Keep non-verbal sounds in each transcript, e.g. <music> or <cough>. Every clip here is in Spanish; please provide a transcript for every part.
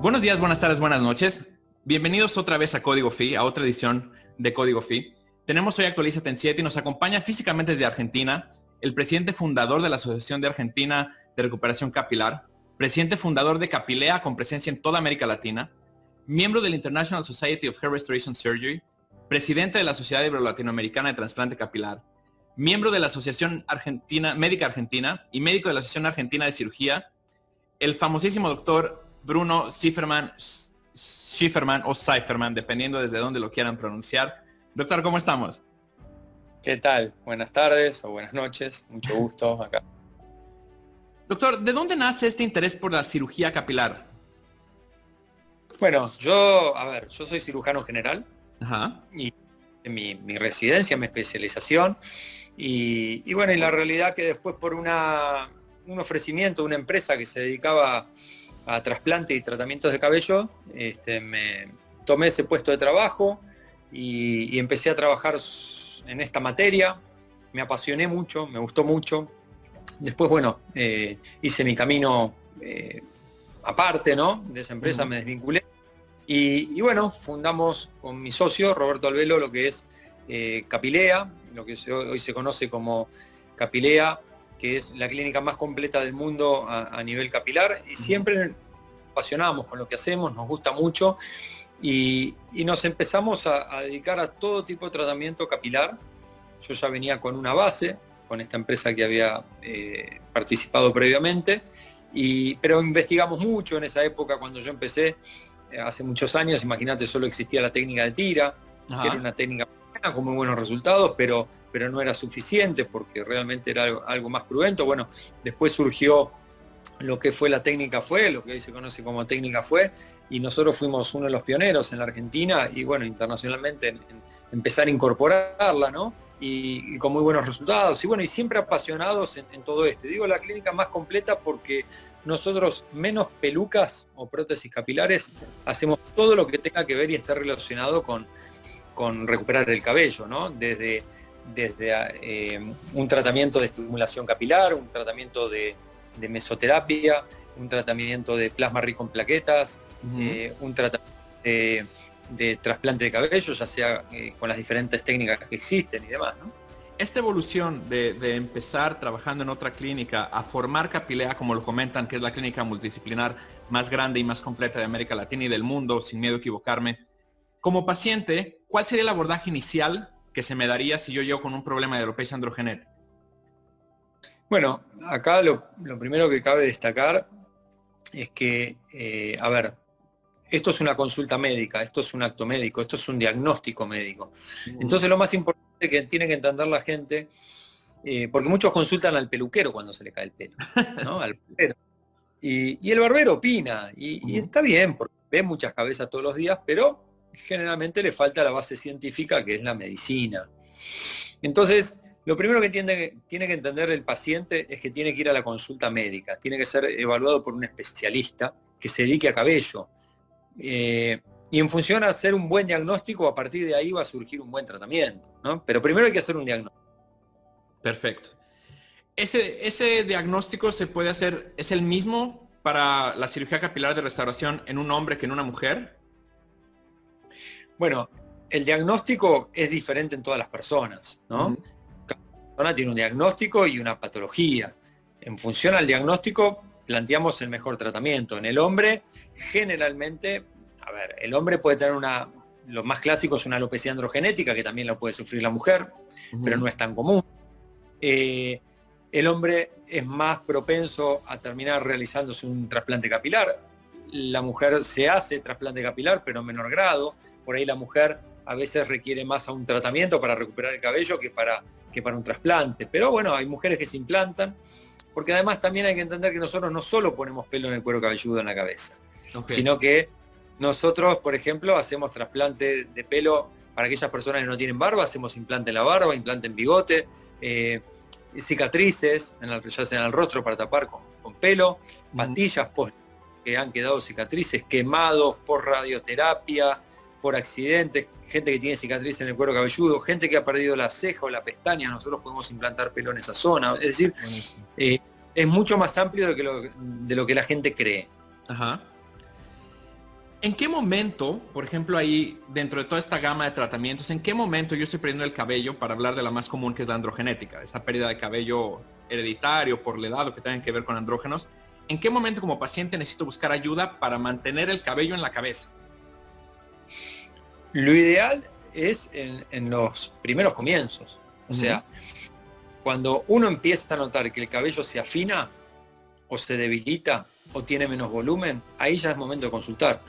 Buenos días, buenas tardes, buenas noches. Bienvenidos otra vez a Código Fi, a otra edición de Código Fi. Tenemos hoy Actualízate en 7 y nos acompaña físicamente desde Argentina el presidente fundador de la Asociación de Argentina de Recuperación Capilar, presidente fundador de Capilea con presencia en toda América Latina, miembro del International Society of Hair Restoration Surgery, presidente de la Sociedad Ibero-Latinoamericana de Trasplante Capilar, miembro de la Asociación Argentina, Médica Argentina y médico de la Asociación Argentina de Cirugía, el famosísimo doctor Bruno Schifferman, Schifferman o Cypherman, dependiendo desde dónde lo quieran pronunciar. Doctor, ¿cómo estamos? ¿Qué tal? Buenas tardes o buenas noches. Mucho gusto acá. Doctor, ¿de dónde nace este interés por la cirugía capilar? Bueno, yo, a ver, yo soy cirujano general. Ajá. Y mi, mi residencia, mi especialización. Y, bueno, y la realidad que después por una, un ofrecimiento de una empresa que se dedicaba a trasplante y tratamientos de cabello, este, me tomé ese puesto de trabajo y, empecé a trabajar en esta materia. Me apasioné mucho, me gustó mucho. Después, bueno, eh, hice mi camino eh, aparte, ¿no? De esa empresa me desvinculé. Y, bueno, fundamos con mi socio, Roberto Albelo, lo que es eh, Capilea, lo que hoy se conoce como Capilea, que es la clínica más completa del mundo a, nivel capilar, y siempre apasionamos con lo que hacemos, nos gusta mucho, y, nos empezamos a, dedicar a todo tipo de tratamiento capilar. Yo ya venía con una base, con esta empresa que había eh, participado previamente, y, pero investigamos mucho en esa época cuando yo empecé, eh, hace muchos años, imagínate, solo existía la técnica de tira, que era una técnica con muy buenos resultados, pero, pero no era suficiente porque realmente era algo, más prudente. Bueno, después surgió lo que fue la técnica fue, lo que hoy se conoce como técnica fue, y nosotros fuimos uno de los pioneros en la Argentina y bueno, internacionalmente en, empezar a incorporarla, ¿no? Y, con muy buenos resultados, y bueno, y siempre apasionados en, todo esto. Digo la clínica más completa porque nosotros menos pelucas o prótesis capilares hacemos todo lo que tenga que ver y esté relacionado con, con recuperar el cabello, ¿no? Desde, desde eh, un tratamiento de estimulación capilar, un tratamiento de, mesoterapia, un tratamiento de plasma rico en plaquetas, eh, un tratamiento de, trasplante de cabello, ya sea eh, con las diferentes técnicas que existen y demás, ¿no? Esta evolución de, de, empezar trabajando en otra clínica a formar Capilea, como lo comentan, que es la clínica multidisciplinar más grande y más completa de América Latina y del mundo, sin miedo a equivocarme, como paciente, ¿cuál sería el abordaje inicial que se me daría si yo llego con un problema de alopecia androgenética? Bueno, acá lo, primero que cabe destacar es que, eh, a ver, esto es una consulta médica, esto es un acto médico, esto es un diagnóstico médico. Mm. Entonces lo más importante que tiene que entender la gente, eh, porque muchos consultan al peluquero cuando se le cae el pelo, ¿no? <laughs> al Y, el barbero opina, y, y, está bien, porque ve muchas cabezas todos los días, pero generalmente le falta la base científica que es la medicina. Entonces, lo primero que tiene, tiene, que entender el paciente es que tiene que ir a la consulta médica, tiene que ser evaluado por un especialista que se dedique a cabello. Eh, y en función a hacer un buen diagnóstico, a partir de ahí va a surgir un buen tratamiento. Pero primero hay que hacer un diagnóstico. Perfecto. Ese, ese diagnóstico se puede hacer, ¿es el mismo para la cirugía capilar de restauración en un hombre que en una mujer? Bueno, el diagnóstico es diferente en todas las personas, ¿no? Persona tiene un diagnóstico y una patología. En función al diagnóstico planteamos el mejor tratamiento. En el hombre, generalmente, a ver, el hombre puede tener una, lo más clásico es una alopecia androgenética, que también lo puede sufrir la mujer, pero no es tan común. Eh, el hombre es más propenso a terminar realizándose un trasplante capilar. La mujer se hace trasplante capilar, pero en menor grado por ahí la mujer a veces requiere más a un tratamiento para recuperar el cabello que para, que para un trasplante. Pero bueno, hay mujeres que se implantan, porque además también hay que entender que nosotros no solo ponemos pelo en el cuero cabelludo en la cabeza, sino que nosotros, por ejemplo, hacemos trasplante de pelo para aquellas personas que no tienen barba, hacemos implante en la barba, implante en bigote, eh, cicatrices, en el, ya sea en el rostro para tapar con, pelo, pastillas que han quedado cicatrices, quemados por radioterapia, por accidentes, gente que tiene cicatrices en el cuero cabelludo, gente que ha perdido la ceja o la pestaña, nosotros podemos implantar pelo en esa zona. Es decir, eh, es mucho más amplio de, lo, que la gente cree. Ajá. ¿En qué momento, por ejemplo, ahí dentro de toda esta gama de tratamientos, en qué momento yo estoy perdiendo el cabello para hablar de la más común que es la androgenética, esta pérdida de cabello hereditario por la edad o que tengan que ver con andrógenos? ¿En qué momento como paciente necesito buscar ayuda para mantener el cabello en la cabeza? Lo ideal es en, los primeros comienzos. O sea, cuando uno empieza a notar que el cabello se afina o se debilita o tiene menos volumen, ahí ya es momento de consultar.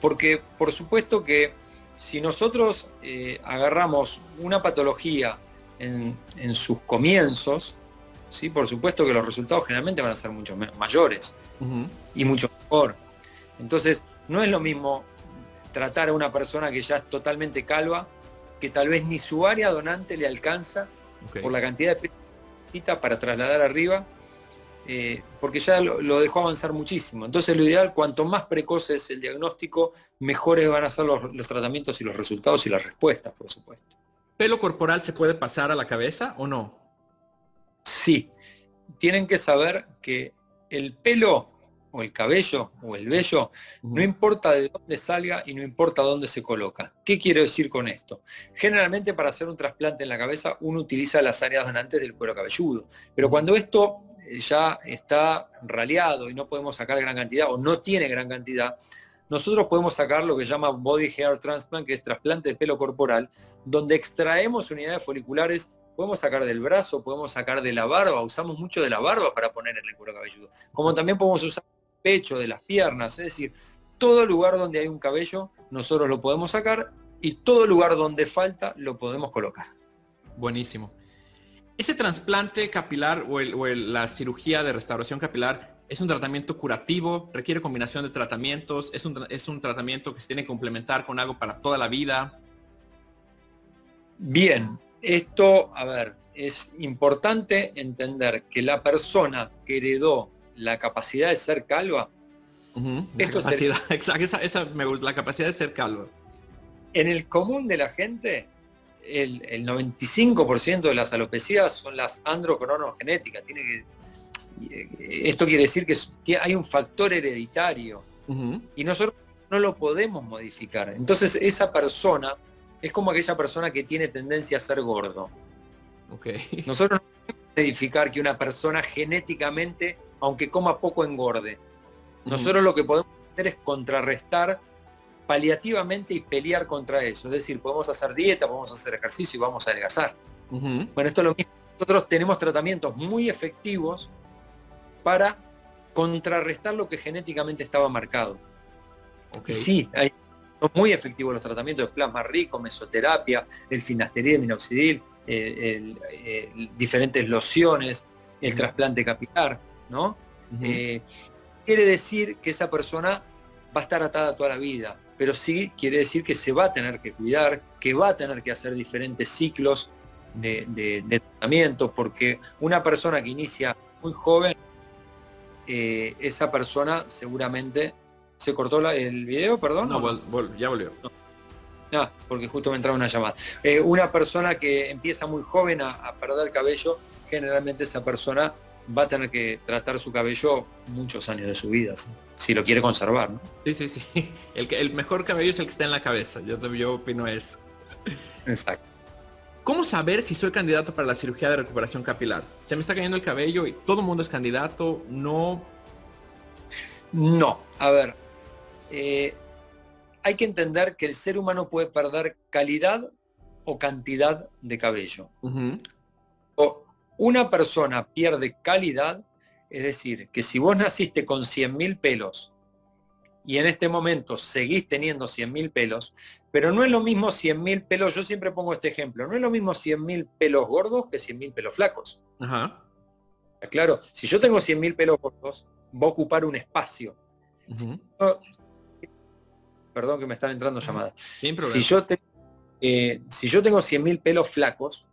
Porque por supuesto que si nosotros eh, agarramos una patología en, sus comienzos, ¿sí? por supuesto que los resultados generalmente van a ser mucho mayores y mucho mejor. Entonces, no es lo mismo tratar a una persona que ya es totalmente calva, que tal vez ni su área donante le alcanza por la cantidad de pita para trasladar arriba, eh, porque ya lo, dejó avanzar muchísimo. Entonces lo ideal, cuanto más precoce es el diagnóstico, mejores van a ser los, tratamientos y los resultados y las respuestas, por supuesto. ¿Pelo corporal se puede pasar a la cabeza o no? Sí. Tienen que saber que el pelo o el cabello o el vello, no importa de dónde salga y no importa dónde se coloca. ¿Qué quiero decir con esto? Generalmente para hacer un trasplante en la cabeza uno utiliza las áreas donantes del cuero cabelludo, pero cuando esto ya está raleado y no podemos sacar gran cantidad o no tiene gran cantidad, nosotros podemos sacar lo que se llama body hair transplant, que es trasplante de pelo corporal, donde extraemos unidades foliculares, podemos sacar del brazo, podemos sacar de la barba, usamos mucho de la barba para poner en el cuero cabelludo, como también podemos usar pecho, de las piernas, es decir, todo lugar donde hay un cabello, nosotros lo podemos sacar y todo lugar donde falta lo podemos colocar. Buenísimo. ¿Ese trasplante capilar o, la cirugía de restauración capilar es un tratamiento curativo? ¿Requiere combinación de tratamientos? ¿Es un, ¿Es un tratamiento que se tiene que complementar con algo para toda la vida? Bien, esto, a ver, es importante entender que la persona que heredó la capacidad de ser calva, esto <laughs> esa, me gusta, la capacidad de ser calva. En el común de la gente, el, 95% de las alopecias son las androcronogenéticas. Tiene que, esto quiere decir que, hay un factor hereditario y nosotros no lo podemos modificar. Entonces esa persona es como aquella persona que tiene tendencia a ser gordo. <laughs> Nosotros no podemos modificar que una persona genéticamente, aunque coma poco, engorde. Nosotros lo que podemos hacer es contrarrestar paliativamente y pelear contra eso. Es decir, podemos hacer dieta, podemos hacer ejercicio y vamos a adelgazar. Bueno, esto es lo mismo. Nosotros tenemos tratamientos muy efectivos para contrarrestar lo que genéticamente estaba marcado. Sí, son muy efectivos los tratamientos de plasma rico, mesoterapia, el finasteride, minoxidil, eh, diferentes lociones, el trasplante capilar, ¿no? Eh, quiere decir que esa persona va a estar atada toda la vida pero sí quiere decir que se va a tener que cuidar, que va a tener que hacer diferentes ciclos de, tratamiento, porque una persona que inicia muy joven, eh, esa persona seguramente se cortó el video, perdón. No, ya volvió. Ah, porque justo me entraba una llamada. Eh, una persona que empieza muy joven a, a perder cabello, generalmente esa persona va a tener que tratar su cabello muchos años de su vida, si lo quiere conservar. ¿no? Sí, sí, sí. <laughs> El, el, mejor cabello es el que está en la cabeza. Yo, yo opino eso. Exacto. ¿Cómo saber si soy candidato para la cirugía de recuperación capilar? Se me está cayendo el cabello y todo el mundo es candidato. No. No. A ver. Eh, hay que entender que el ser humano puede perder calidad o cantidad de cabello. Una persona pierde calidad, es decir, que si vos naciste con 100.000 pelos y en este momento seguís teniendo 100.000 pelos, pero no es lo mismo 100.000 pelos, yo siempre pongo este ejemplo, no es lo mismo 100.000 pelos gordos que 100.000 pelos flacos. Ajá. Claro, si yo tengo 100.000 pelos gordos, va a ocupar un espacio. perdón que me están entrando llamadas. Si yo, eh, si yo tengo 100.000 pelos flacos,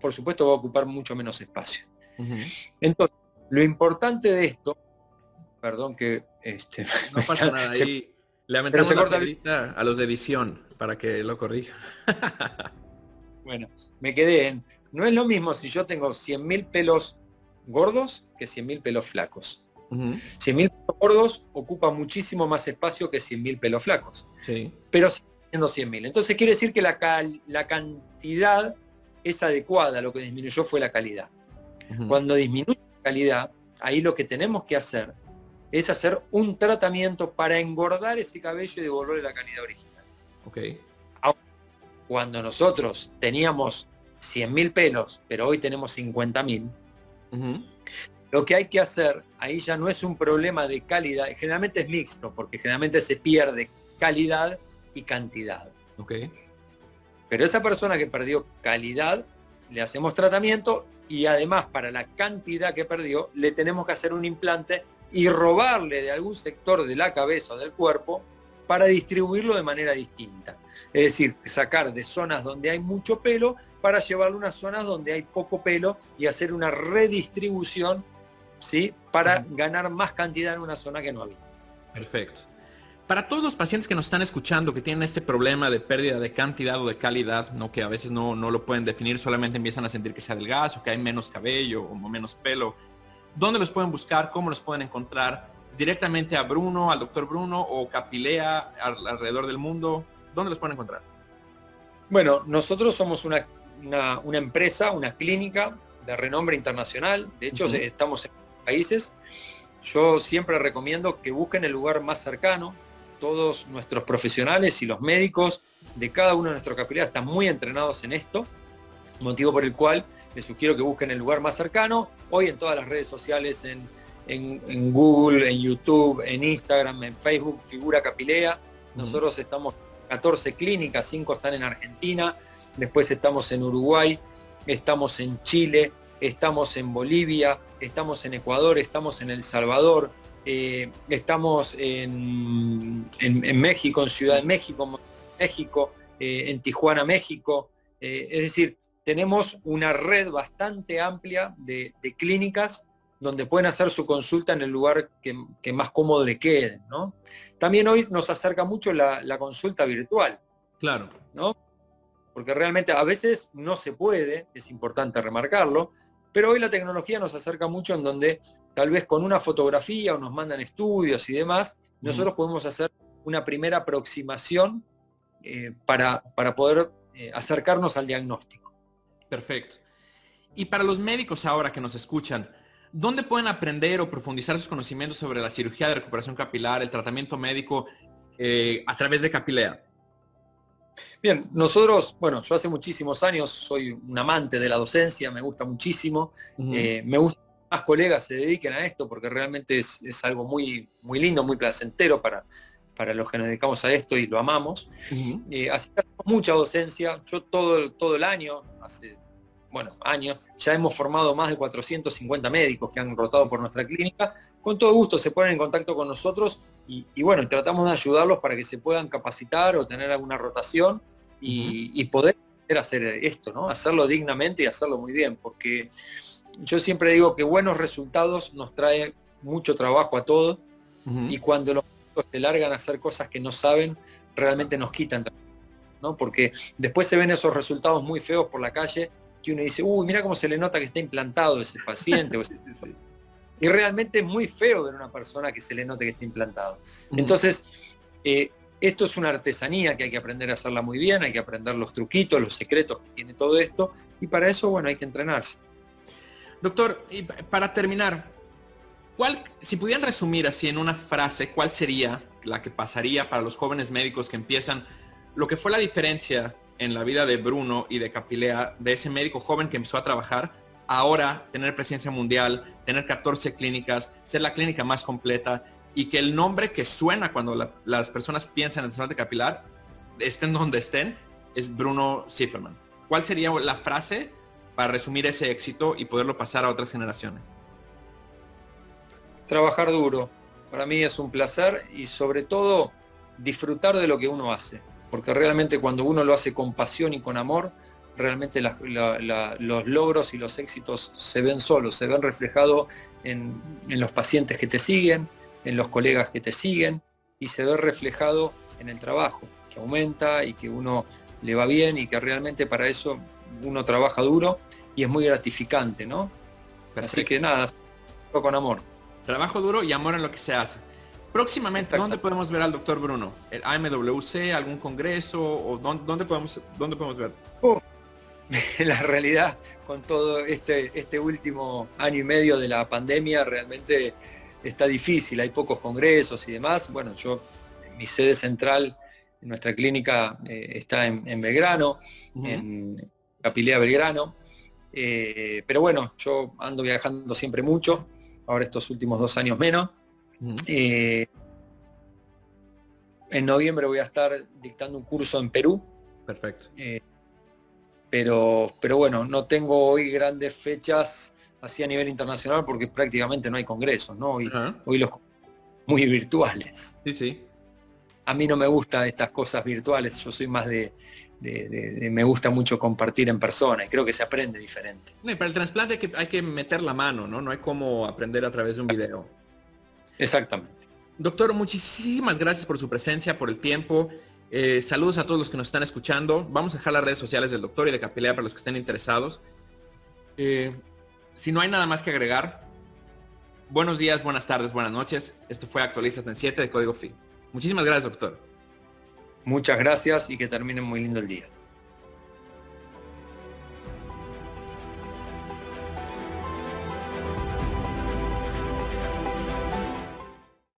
por supuesto va a ocupar mucho menos espacio. Entonces, lo importante de esto, perdón que este, no pasa nada ahí. Le aumentamos la a los de edición para que lo corrija. <laughs> bueno, me quedé en. No es lo mismo si yo tengo 100.000 pelos gordos que 100.000 pelos flacos. 100.000 pelos gordos ocupa muchísimo más espacio que 100.000 pelos flacos. Sí. Pero siendo 100.000. Entonces quiere decir que la, la, cantidad es adecuada, lo que disminuyó fue la calidad. Cuando disminuye la calidad, ahí lo que tenemos que hacer es hacer un tratamiento para engordar ese cabello y devolverle la calidad original. Okay. Cuando nosotros teníamos 100.000 pelos, pero hoy tenemos 50.000, lo que hay que hacer ahí ya no es un problema de calidad, generalmente es mixto, porque generalmente se pierde calidad y cantidad. Okay. Pero esa persona que perdió calidad, le hacemos tratamiento y además para la cantidad que perdió, le tenemos que hacer un implante y robarle de algún sector de la cabeza o del cuerpo para distribuirlo de manera distinta. Es decir, sacar de zonas donde hay mucho pelo para llevarlo a unas zonas donde hay poco pelo y hacer una redistribución ¿sí? para ganar más cantidad en una zona que no había. Perfecto. Para todos los pacientes que nos están escuchando, que tienen este problema de pérdida de cantidad o de calidad, ¿no? que a veces no, no lo pueden definir, solamente empiezan a sentir que se adelgaza o que hay menos cabello o menos pelo, ¿dónde los pueden buscar? ¿Cómo los pueden encontrar? ¿Directamente a Bruno, al doctor Bruno o Capilea alrededor del mundo? ¿Dónde los pueden encontrar? Bueno, nosotros somos una, una, empresa, una clínica de renombre internacional. De hecho, estamos en países. Yo siempre recomiendo que busquen el lugar más cercano, todos nuestros profesionales y los médicos de cada uno de nuestros capilares están muy entrenados en esto, motivo por el cual les sugiero que busquen el lugar más cercano. Hoy en todas las redes sociales, en, en, Google, en YouTube, en Instagram, en Facebook, figura Capilea. Nosotros estamos 14 clínicas, 5 están en Argentina, después estamos en Uruguay, estamos en Chile, estamos en Bolivia, estamos en Ecuador, estamos en El Salvador, eh, estamos en, México, en Ciudad de México, México, eh, en Tijuana, México. Eh, es decir, tenemos una red bastante amplia de, clínicas donde pueden hacer su consulta en el lugar que, más cómodo le quede. ¿no? También hoy nos acerca mucho la, consulta virtual. Claro. ¿no? Porque realmente a veces no se puede, es importante remarcarlo, pero hoy la tecnología nos acerca mucho en donde tal vez con una fotografía o nos mandan estudios y demás, nosotros podemos hacer una primera aproximación eh, para, para, poder eh, acercarnos al diagnóstico. Perfecto. Y para los médicos ahora que nos escuchan, ¿dónde pueden aprender o profundizar sus conocimientos sobre la cirugía de recuperación capilar, el tratamiento médico eh, a través de Capilea? Bien, nosotros, bueno, yo hace muchísimos años soy un amante de la docencia, me gusta muchísimo, me gusta más colegas se dediquen a esto porque realmente es, algo muy, muy lindo, muy placentero para, para los que nos dedicamos a esto y lo amamos. Eh, así que mucha docencia. Yo todo, todo el año, hace bueno, años, ya hemos formado más de 450 médicos que han rotado por nuestra clínica. Con todo gusto se ponen en contacto con nosotros y, bueno, tratamos de ayudarlos para que se puedan capacitar o tener alguna rotación y, y poder hacer esto, ¿no? Hacerlo dignamente y hacerlo muy bien, porque yo siempre digo que buenos resultados nos trae mucho trabajo a todos y cuando los se largan a hacer cosas que no saben, realmente nos quitan, ¿no? Porque después se ven esos resultados muy feos por la calle que uno dice, uy, mira cómo se le nota que está implantado ese paciente. <laughs> Y realmente es muy feo ver una persona que se le note que está implantado. Entonces, eh, esto es una artesanía que hay que aprender a hacerla muy bien, hay que aprender los truquitos, los secretos que tiene todo esto, y para eso, bueno, hay que entrenarse. Doctor, y para terminar, ¿cuál, si pudieran resumir así en una frase, cuál sería la que pasaría para los jóvenes médicos que empiezan, lo que fue la diferencia en la vida de Bruno y de Capilea, de ese médico joven que empezó a trabajar, ahora tener presencia mundial, tener 14 clínicas, ser la clínica más completa y que el nombre que suena cuando las personas piensan en el de capilar, estén donde estén, es Bruno Zifferman. ¿Cuál sería la frase para resumir ese éxito y poderlo pasar a otras generaciones? Trabajar duro. Para mí es un placer y sobre todo disfrutar de lo que uno hace. Porque realmente cuando uno lo hace con pasión y con amor, realmente los logros y los éxitos se ven solos, se ven reflejados en, en, los pacientes que te siguen, en los colegas que te siguen y se ve reflejado en el trabajo, que aumenta y que uno le va bien y que realmente para eso uno trabaja duro y es muy gratificante, ¿no? Así que nada, con amor. Trabajo duro y amor en lo que se hace. Próximamente, ¿dónde podemos ver al doctor Bruno? ¿El AMWC, algún congreso? o dónde, podemos, dónde podemos ver? <laughs> la realidad, con todo este, este último año y medio de la pandemia, realmente está difícil. Hay pocos congresos y demás. Bueno, yo, mi sede central, nuestra clínica eh, está en, Belgrano, en Capilea Belgrano. Eh, pero bueno, yo ando viajando siempre mucho, ahora estos últimos dos años menos. Eh, en noviembre voy a estar dictando un curso en Perú. Perfecto. Eh, pero, pero bueno, no tengo hoy grandes fechas así a nivel internacional porque prácticamente no hay congresos, ¿no? Hoy, hoy los muy virtuales. Sí, sí. A mí no me gustan estas cosas virtuales, yo soy más de, me gusta mucho compartir en persona y creo que se aprende diferente. para el trasplante hay que, hay que meter la mano, ¿no? No hay como aprender a través de un video. Exactamente. Doctor, muchísimas gracias por su presencia, por el tiempo. Eh, saludos a todos los que nos están escuchando. Vamos a dejar las redes sociales del doctor y de Capilea para los que estén interesados. Eh, si no hay nada más que agregar, buenos días, buenas tardes, buenas noches. Esto fue Actualízate en 7 de Código FI. Muchísimas gracias, doctor. Muchas gracias y que termine muy lindo el día.